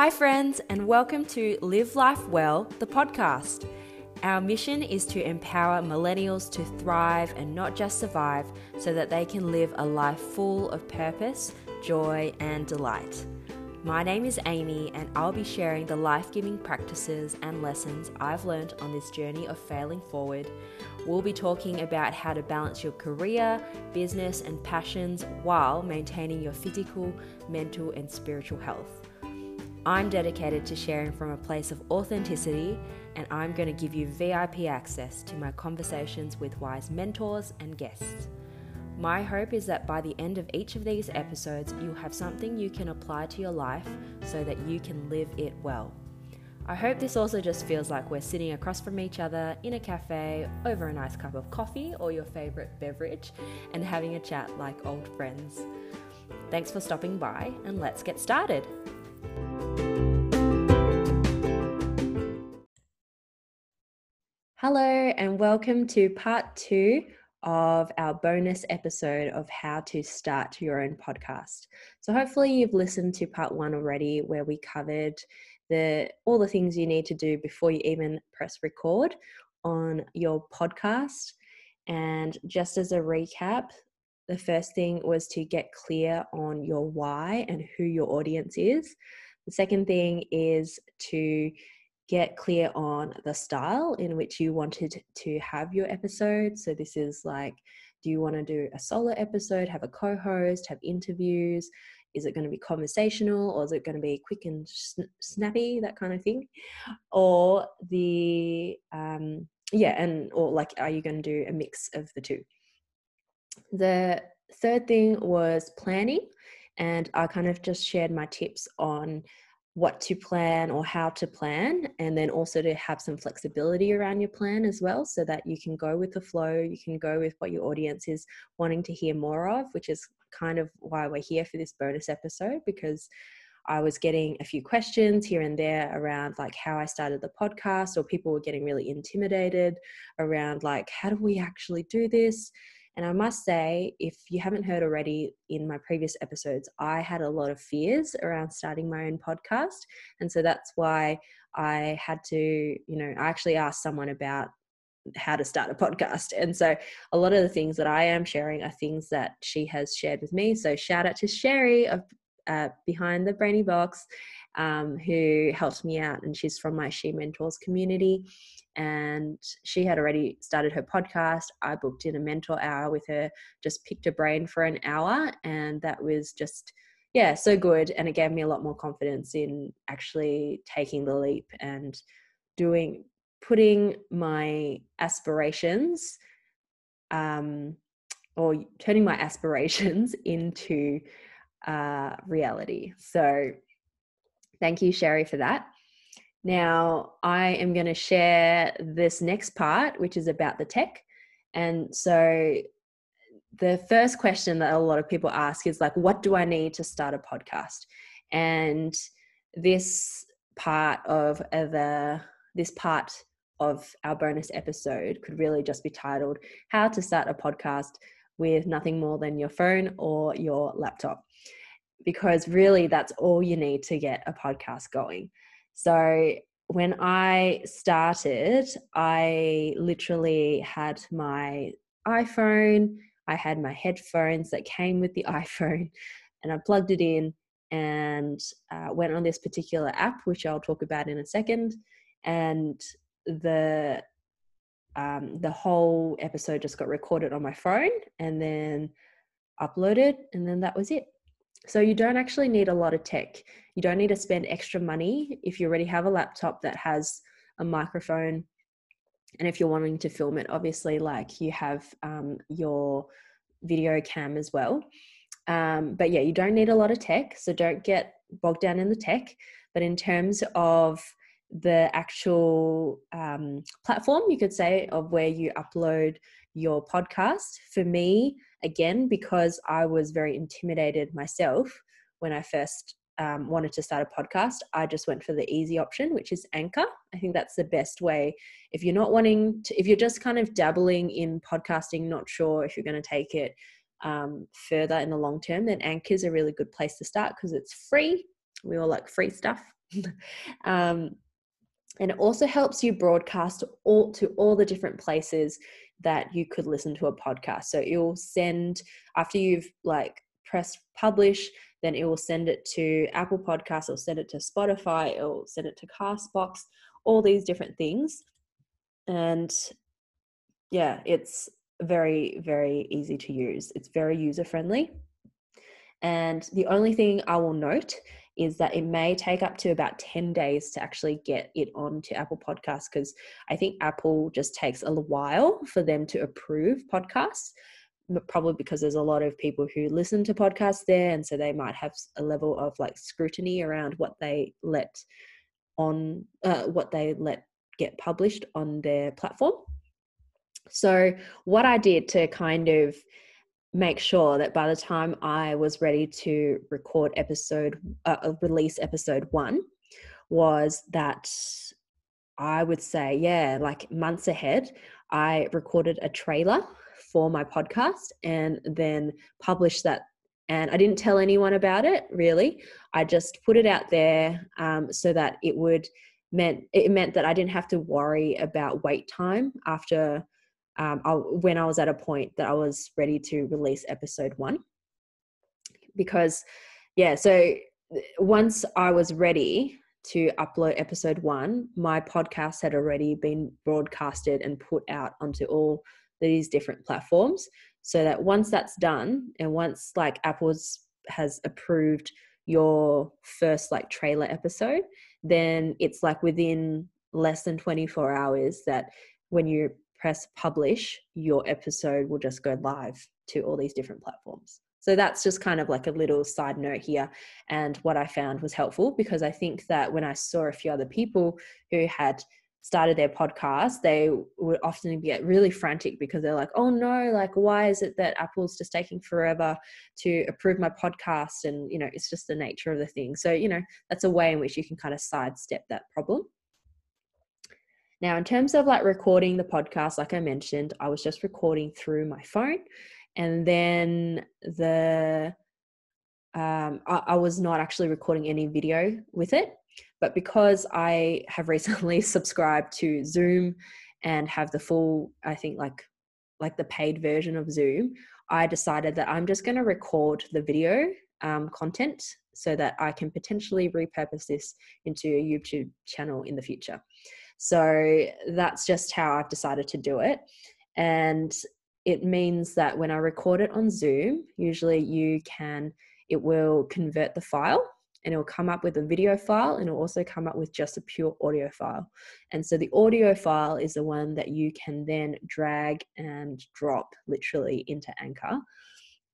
Hi, friends, and welcome to Live Life Well, the podcast. Our mission is to empower millennials to thrive and not just survive so that they can live a life full of purpose, joy, and delight. My name is Amy, and I'll be sharing the life giving practices and lessons I've learned on this journey of failing forward. We'll be talking about how to balance your career, business, and passions while maintaining your physical, mental, and spiritual health. I'm dedicated to sharing from a place of authenticity, and I'm going to give you VIP access to my conversations with wise mentors and guests. My hope is that by the end of each of these episodes, you'll have something you can apply to your life so that you can live it well. I hope this also just feels like we're sitting across from each other in a cafe over a nice cup of coffee or your favorite beverage and having a chat like old friends. Thanks for stopping by, and let's get started. Hello, and welcome to part two of our bonus episode of how to start your own podcast. So hopefully you've listened to part one already where we covered the all the things you need to do before you even press record on your podcast. And just as a recap, the first thing was to get clear on your why and who your audience is. The second thing is to get clear on the style in which you wanted to have your episode. So, this is like, do you want to do a solo episode, have a co host, have interviews? Is it going to be conversational or is it going to be quick and snappy, that kind of thing? Or the, um, yeah, and or like, are you going to do a mix of the two? The third thing was planning, and I kind of just shared my tips on what to plan or how to plan, and then also to have some flexibility around your plan as well, so that you can go with the flow, you can go with what your audience is wanting to hear more of, which is kind of why we're here for this bonus episode because I was getting a few questions here and there around like how I started the podcast, or people were getting really intimidated around like, how do we actually do this? And I must say, if you haven't heard already in my previous episodes, I had a lot of fears around starting my own podcast. And so that's why I had to, you know, I actually asked someone about how to start a podcast. And so a lot of the things that I am sharing are things that she has shared with me. So shout out to Sherry of uh, Behind the Brainy Box, um, who helped me out. And she's from my She Mentors community and she had already started her podcast. I booked in a mentor hour with her, just picked her brain for an hour, and that was just yeah, so good. And it gave me a lot more confidence in actually taking the leap and doing putting my aspirations um or turning my aspirations into uh reality. So thank you Sherry for that. Now, I am going to share this next part, which is about the tech. And so, the first question that a lot of people ask is like, what do I need to start a podcast? And this part of the this part of our bonus episode could really just be titled "How to Start a Podcast with Nothing More Than Your Phone or Your Laptop," because really that's all you need to get a podcast going. So when I started, I literally had my iPhone, I had my headphones that came with the iPhone, and I plugged it in and uh, went on this particular app, which I'll talk about in a second. And the um, the whole episode just got recorded on my phone and then uploaded, and then that was it. So you don't actually need a lot of tech. You don't need to spend extra money if you already have a laptop that has a microphone. And if you're wanting to film it, obviously, like you have um, your video cam as well. Um, but yeah, you don't need a lot of tech. So don't get bogged down in the tech. But in terms of the actual um, platform, you could say, of where you upload your podcast, for me, again because I was very intimidated myself when I first um, wanted to start a podcast. I just went for the easy option, which is Anchor. I think that's the best way. If you're not wanting to, if you're just kind of dabbling in podcasting, not sure if you're going to take it um, further in the long term, then Anchor is a really good place to start because it's free. We all like free stuff. um, and it also helps you broadcast all to all the different places that you could listen to a podcast. So it will send after you've like pressed publish, then it will send it to Apple Podcasts, it'll send it to Spotify, it'll send it to Castbox, all these different things. And yeah, it's very, very easy to use. It's very user friendly. And the only thing I will note is that it may take up to about 10 days to actually get it onto Apple Podcasts because I think Apple just takes a while for them to approve podcasts probably because there's a lot of people who listen to podcasts there and so they might have a level of like scrutiny around what they let on uh, what they let get published on their platform. So what i did to kind of make sure that by the time i was ready to record episode uh, uh release episode one was that i would say yeah like months ahead i recorded a trailer for my podcast and then published that. And I didn't tell anyone about it really. I just put it out there um, so that it would meant it meant that I didn't have to worry about wait time after um, I, when I was at a point that I was ready to release episode one. Because, yeah, so once I was ready to upload episode one, my podcast had already been broadcasted and put out onto all these different platforms so that once that's done and once like apple's has approved your first like trailer episode then it's like within less than 24 hours that when you press publish your episode will just go live to all these different platforms so that's just kind of like a little side note here and what i found was helpful because i think that when i saw a few other people who had started their podcast, they would often get really frantic because they're like, oh no, like, why is it that Apple's just taking forever to approve my podcast? And, you know, it's just the nature of the thing. So, you know, that's a way in which you can kind of sidestep that problem. Now, in terms of like recording the podcast, like I mentioned, I was just recording through my phone. And then the, um, I, I was not actually recording any video with it. But because I have recently subscribed to Zoom and have the full, I think like like the paid version of Zoom, I decided that I'm just going to record the video um, content so that I can potentially repurpose this into a YouTube channel in the future. So that's just how I've decided to do it. And it means that when I record it on Zoom, usually you can, it will convert the file and it'll come up with a video file and it'll also come up with just a pure audio file. And so the audio file is the one that you can then drag and drop literally into Anchor.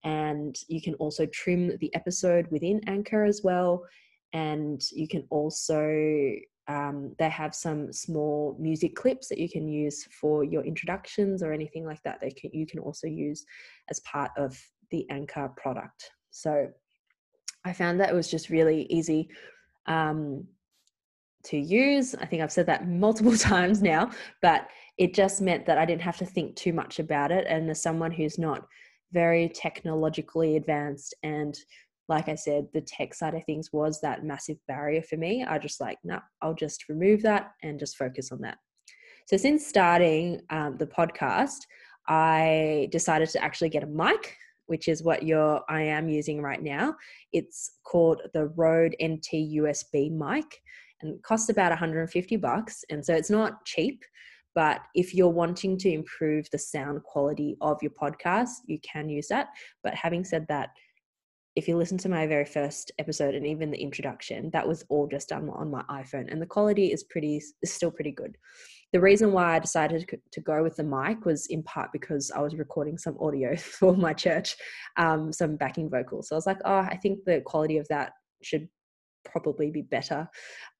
And you can also trim the episode within Anchor as well. And you can also, um, they have some small music clips that you can use for your introductions or anything like that. They can, you can also use as part of the Anchor product. So I found that it was just really easy um, to use. I think I've said that multiple times now, but it just meant that I didn't have to think too much about it. And as someone who's not very technologically advanced and like I said, the tech side of things was that massive barrier for me. I just like, no, nah, I'll just remove that and just focus on that. So since starting um, the podcast, I decided to actually get a mic which is what your I am using right now. It's called the Rode NT USB mic and it costs about 150 bucks. And so it's not cheap, but if you're wanting to improve the sound quality of your podcast, you can use that. But having said that, if you listen to my very first episode and even the introduction, that was all just done on my iPhone, and the quality is pretty is still pretty good the reason why I decided to go with the mic was in part because I was recording some audio for my church, um, some backing vocals. So I was like, oh, I think the quality of that should probably be better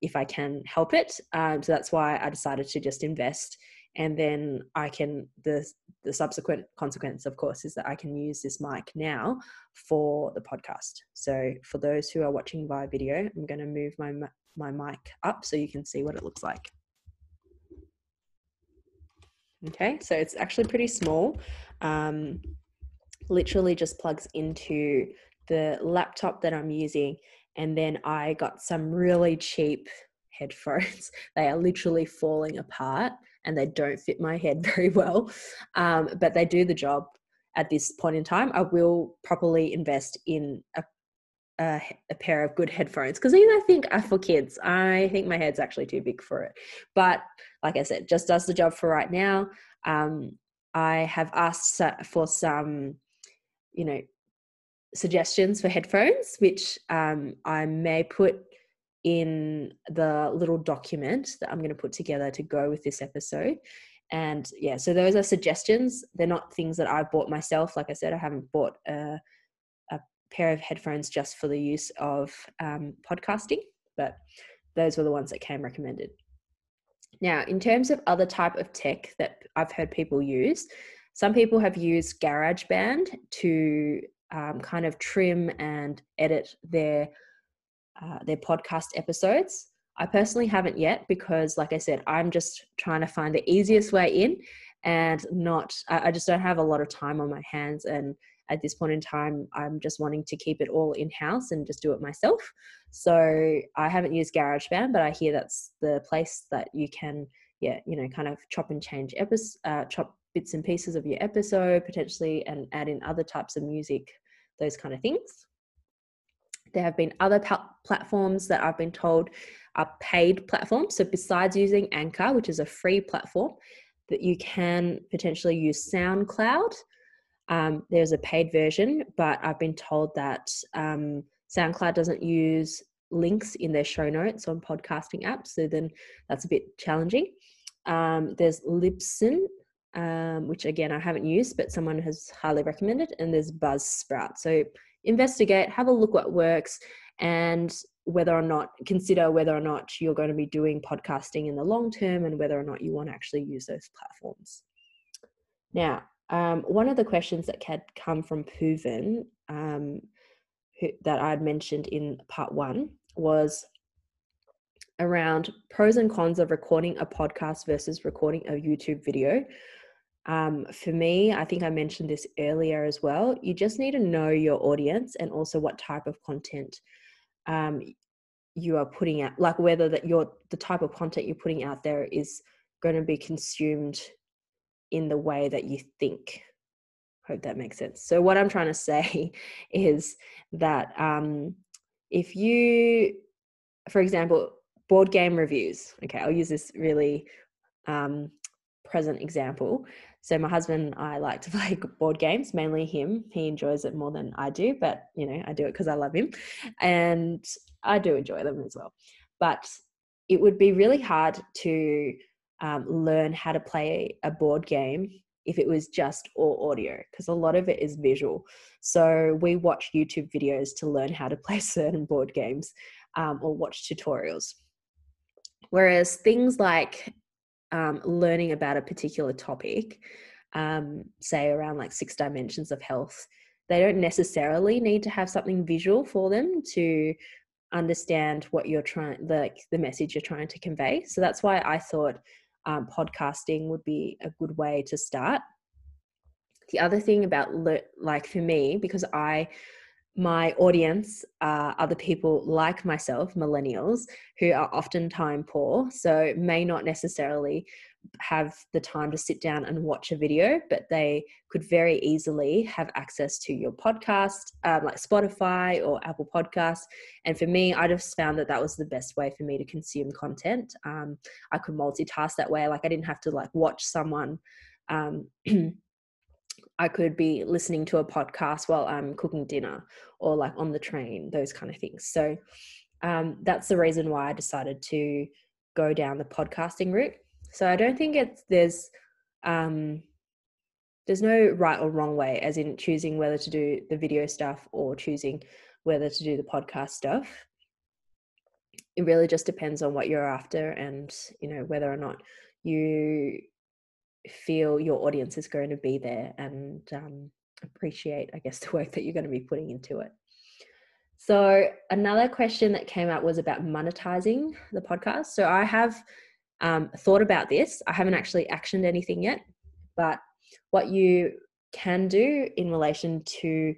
if I can help it. Um, so that's why I decided to just invest. And then I can the the subsequent consequence, of course, is that I can use this mic now for the podcast. So for those who are watching via video, I'm going to move my my mic up so you can see what it looks like. Okay, so it's actually pretty small. Um, literally just plugs into the laptop that I'm using And then I got some really cheap headphones. they are literally falling apart and they don't fit my head very well, um, but they do the job at this point in time. I will properly invest in a a, a, pair of good headphones because these I think are for kids. I think my head's actually too big for it. But like I said, just does the job for right now. Um, I have asked for some, you know, suggestions for headphones, which um, I may put in the little document that I'm going to put together to go with this episode. And yeah, so those are suggestions. They're not things that I bought myself. Like I said, I haven't bought a a pair of headphones just for the use of um, podcasting, but those were the ones that came recommended. Now, in terms of other type of tech that I've heard people use, some people have used GarageBand to um, kind of trim and edit their uh, their podcast episodes. I personally haven't yet because, like I said, I'm just trying to find the easiest way in, and not. I, I just don't have a lot of time on my hands, and at this point in time, I'm just wanting to keep it all in house and just do it myself. So I haven't used GarageBand, but I hear that's the place that you can, yeah, you know, kind of chop and change episodes, uh, chop bits and pieces of your episode potentially, and add in other types of music, those kind of things. There have been other pa- platforms that I've been told are paid platforms. So besides using Anchor, which is a free platform, that you can potentially use SoundCloud um, there's a paid version, but I've been told that um, SoundCloud doesn't use links in their show notes on podcasting apps, so then that's a bit challenging. Um, there's Libsyn, um, which again I haven't used, but someone has highly recommended, and there's Buzzsprout. So investigate, have a look what works, and whether or not consider whether or not you're going to be doing podcasting in the long term, and whether or not you want to actually use those platforms. Now, um, one of the questions that had come from Pooven um, that I'd mentioned in part one was around pros and cons of recording a podcast versus recording a YouTube video. Um, for me, I think I mentioned this earlier as well. You just need to know your audience and also what type of content um, you are putting out, like whether that your the type of content you're putting out there is going to be consumed in the way that you think. Hope that makes sense. So, what I'm trying to say is that um, if you, for example, board game reviews, okay, I'll use this really um, present example. So, my husband and I like to play board games, mainly him. He enjoys it more than I do, but you know, I do it because I love him and I do enjoy them as well. But it would be really hard to um, learn how to play a board game if it was just all audio because a lot of it is visual so we watch youtube videos to learn how to play certain board games um, or watch tutorials whereas things like um, learning about a particular topic um, say around like six dimensions of health they don't necessarily need to have something visual for them to understand what you're trying like the message you're trying to convey so that's why i thought um, podcasting would be a good way to start. The other thing about le- like for me, because I my audience are other people like myself, millennials, who are often time poor, so may not necessarily have the time to sit down and watch a video, but they could very easily have access to your podcast, um, like Spotify or Apple Podcasts. And for me, I just found that that was the best way for me to consume content. Um, I could multitask that way. Like I didn't have to like watch someone. Um, I could be listening to a podcast while I'm cooking dinner or like on the train, those kind of things. So um, that's the reason why I decided to go down the podcasting route. So I don't think it's there's um, there's no right or wrong way, as in choosing whether to do the video stuff or choosing whether to do the podcast stuff. It really just depends on what you're after and you know whether or not you feel your audience is going to be there and um, appreciate, I guess, the work that you're going to be putting into it. So another question that came up was about monetizing the podcast. So I have um, thought about this. I haven't actually actioned anything yet, but what you can do in relation to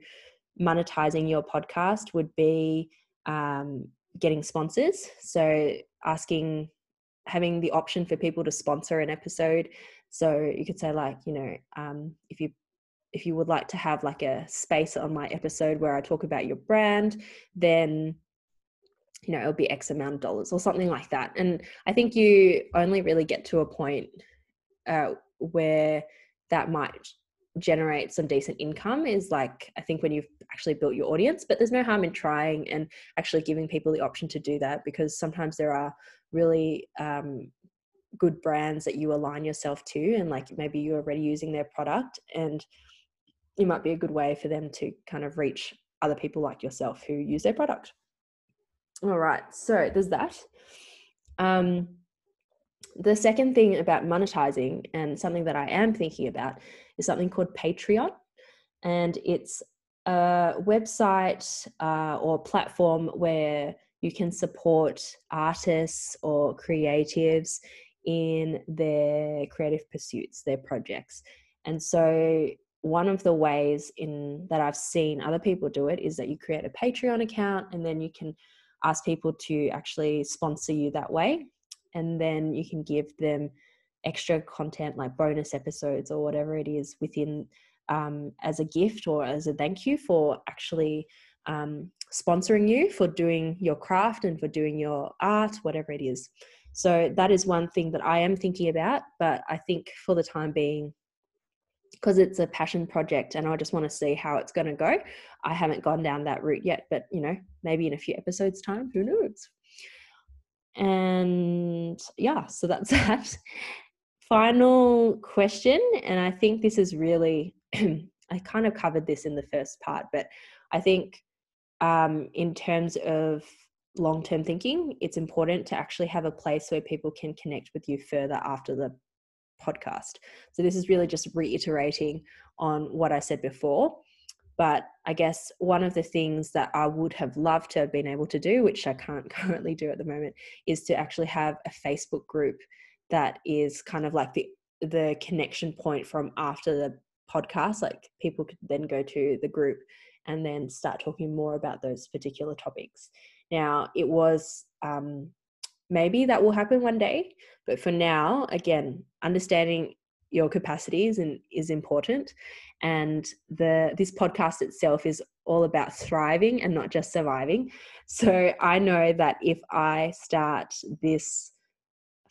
monetizing your podcast would be um, getting sponsors. So asking, having the option for people to sponsor an episode. So you could say like, you know, um, if you if you would like to have like a space on my episode where I talk about your brand, then you know it'll be X amount of dollars or something like that. And I think you only really get to a point uh, where that might generate some decent income is like I think when you've actually built your audience. But there's no harm in trying and actually giving people the option to do that because sometimes there are really um, good brands that you align yourself to, and like maybe you're already using their product, and it might be a good way for them to kind of reach other people like yourself who use their product. All right, so there's that. Um, the second thing about monetizing and something that I am thinking about is something called Patreon. And it's a website uh, or platform where you can support artists or creatives in their creative pursuits, their projects. And so one of the ways in that I've seen other people do it is that you create a Patreon account and then you can ask people to actually sponsor you that way and then you can give them extra content like bonus episodes or whatever it is within um, as a gift or as a thank you for actually um, sponsoring you for doing your craft and for doing your art, whatever it is. So that is one thing that I am thinking about, but I think for the time being, because it's a passion project and I just want to see how it's going to go, I haven't gone down that route yet. But you know, maybe in a few episodes' time, who knows? And yeah, so that's that. Final question, and I think this is really, I kind of covered this in the first part, but I think um, in terms of long term thinking, it's important to actually have a place where people can connect with you further after the podcast. So, this is really just reiterating on what I said before. But I guess one of the things that I would have loved to have been able to do, which I can't currently do at the moment, is to actually have a Facebook group that is kind of like the the connection point from after the podcast. Like people could then go to the group and then start talking more about those particular topics. Now, it was um, maybe that will happen one day, but for now, again, understanding your capacities and is important and the this podcast itself is all about thriving and not just surviving. So i know that if i start this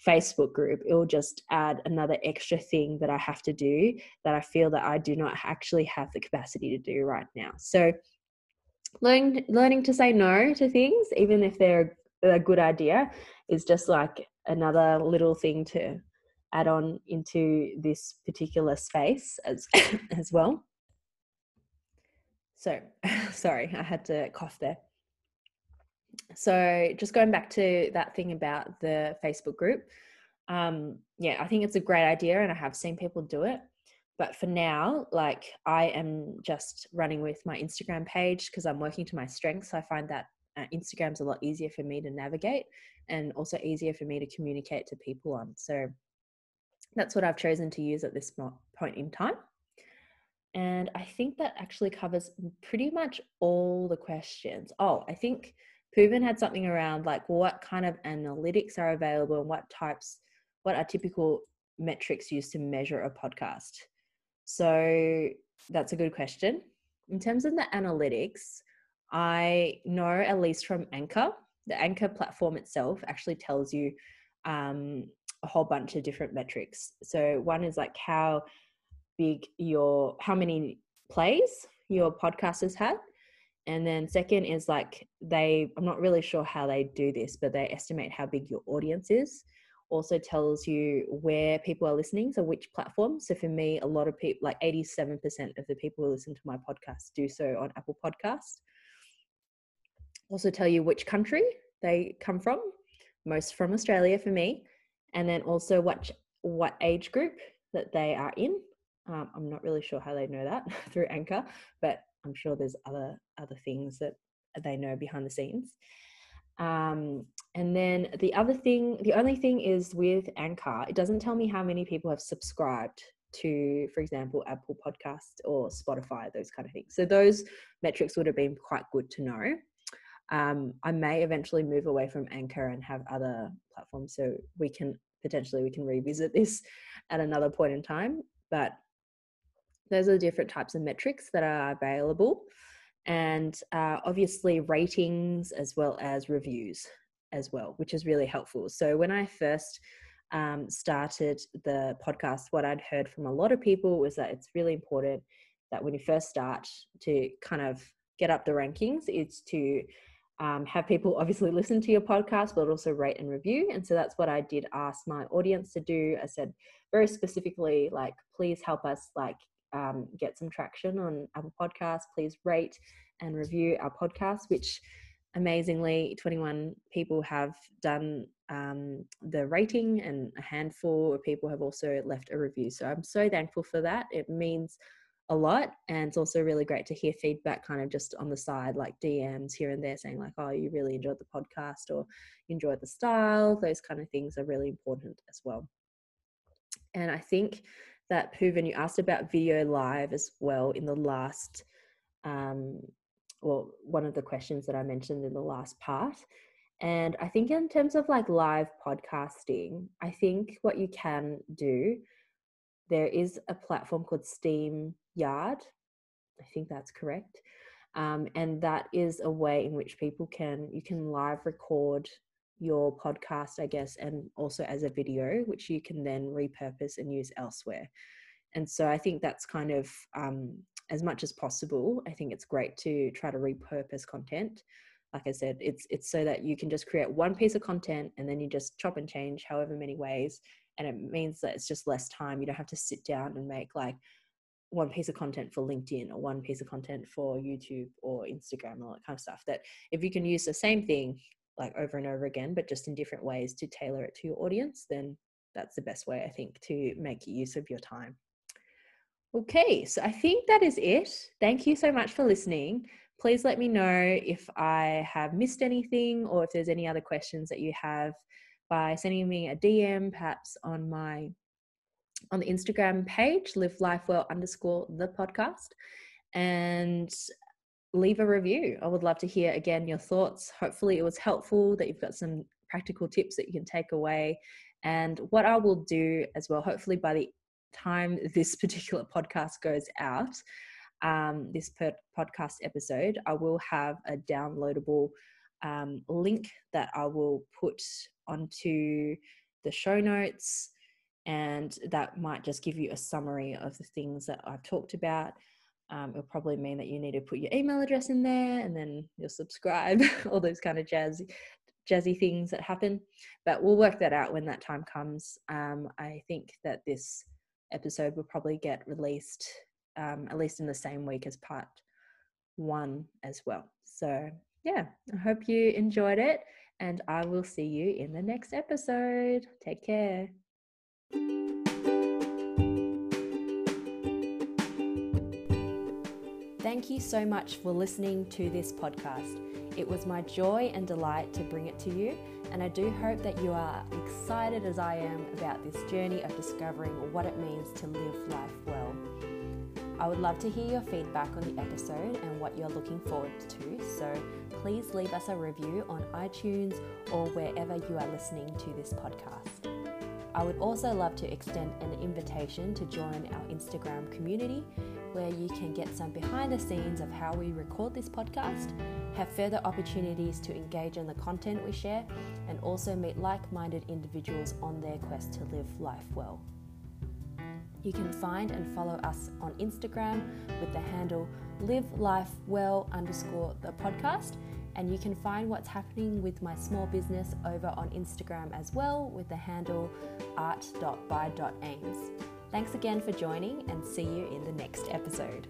facebook group it will just add another extra thing that i have to do that i feel that i do not actually have the capacity to do right now. So learning learning to say no to things even if they're a good idea is just like another little thing to add on into this particular space as as well. So, sorry, I had to cough there. So, just going back to that thing about the Facebook group, um, yeah, I think it's a great idea, and I have seen people do it. But for now, like I am just running with my Instagram page because I'm working to my strengths. I find that uh, Instagram's a lot easier for me to navigate and also easier for me to communicate to people on. So that's what I've chosen to use at this point in time. And I think that actually covers pretty much all the questions. Oh, I think Pooven had something around like what kind of analytics are available and what types, what are typical metrics used to measure a podcast. So that's a good question. In terms of the analytics, I know at least from Anchor, the Anchor platform itself actually tells you um, a whole bunch of different metrics. So one is like how big your how many plays your podcast has had. And then second is like they I'm not really sure how they do this, but they estimate how big your audience is. Also tells you where people are listening, so which platform. So for me, a lot of people, like 87% of the people who listen to my podcast do so on Apple Podcast. Also tell you which country they come from, most from Australia for me and then also what what age group that they are in. Um, I'm not really sure how they know that through Anchor, but I'm sure there's other other things that they know behind the scenes. Um, and then the other thing, the only thing is with Anchor, it doesn't tell me how many people have subscribed to, for example, Apple Podcast or Spotify, those kind of things. So those metrics would have been quite good to know. Um, I may eventually move away from Anchor and have other platforms, so we can potentially we can revisit this at another point in time. But those are the different types of metrics that are available, and uh, obviously ratings as well as reviews as well, which is really helpful. So when I first um, started the podcast, what I'd heard from a lot of people was that it's really important that when you first start to kind of get up the rankings, it's to um, have people obviously listen to your podcast, but also rate and review. And so that's what I did ask my audience to do. I said very specifically, like, please help us like um, get some traction on Apple Podcasts. Please rate and review our podcast, which amazingly 21 people have done um, the rating and a handful of people have also left a review. So i'm so thankful for that. It means a lot and it's also really great to hear feedback kind of just on the side like dms here and there saying like oh you really enjoyed the podcast or you enjoyed the style. Those kind of things are really important as well. And i think that Pooven, you asked about video live as well in the last um, well one of the questions that i mentioned in the last part. And i think in terms of like live podcasting i think what you can do there is a platform called steam yard i think that's correct um, and that is a way in which people can you can live record your podcast i guess and also as a video which you can then repurpose and use elsewhere. And so i think that's kind of um, as much as possible i think it's great to try to repurpose content. Like i said it's it's so that you can just create one piece of content and then you just chop and change however many ways and it means that it's just less time. You don't have to sit down and make like one piece of content for linkedin or one piece of content for youtube or instagram all that kind of stuff. That if you can use the same thing like over and over again but just in different ways to tailor it to your audience then that's the best way i think to make use of your time Okay, so I think that is it. Thank you so much for listening. Please let me know if I have missed anything or if there's any other questions that you have by sending me a DM, perhaps on my on the Instagram page, live life well underscore the podcast, and leave a review. I would love to hear again your thoughts. Hopefully, it was helpful that you've got some practical tips that you can take away. And what I will do as well, hopefully by the time this particular podcast goes out, um, this per- podcast episode, I will have a downloadable um, link that I will put onto the show notes. And that might just give you a summary of the things that I've talked about. Um, it'll probably mean that you need to put your email address in there and then you'll subscribe, all those kind of jazz, jazzy things that happen. But we'll work that out when that time comes. Um, I think that this episode will probably get released um, at least in the same week as part one as well. So, yeah, I hope you enjoyed it, and I will see you in the next episode. Take care. Thank you so much for listening to this podcast. It was my joy and delight to bring it to you, and I do hope that you are excited as I am about this journey of discovering what it means to live life well. I would love to hear your feedback on the episode and what you're looking forward to, so please leave us a review on iTunes or wherever you are listening to this podcast. I would also love to extend an invitation to join our Instagram community where you can get some behind the scenes of how we record this podcast, have further opportunities to engage in the content we share, and also meet like minded individuals on their quest to live life well. You can find and follow us on Instagram with the handle live life well underscore the podcast. And you can find what's happening with my small business over on Instagram as well with the handle art.by.aims. Thanks again for joining and see you in the next episode.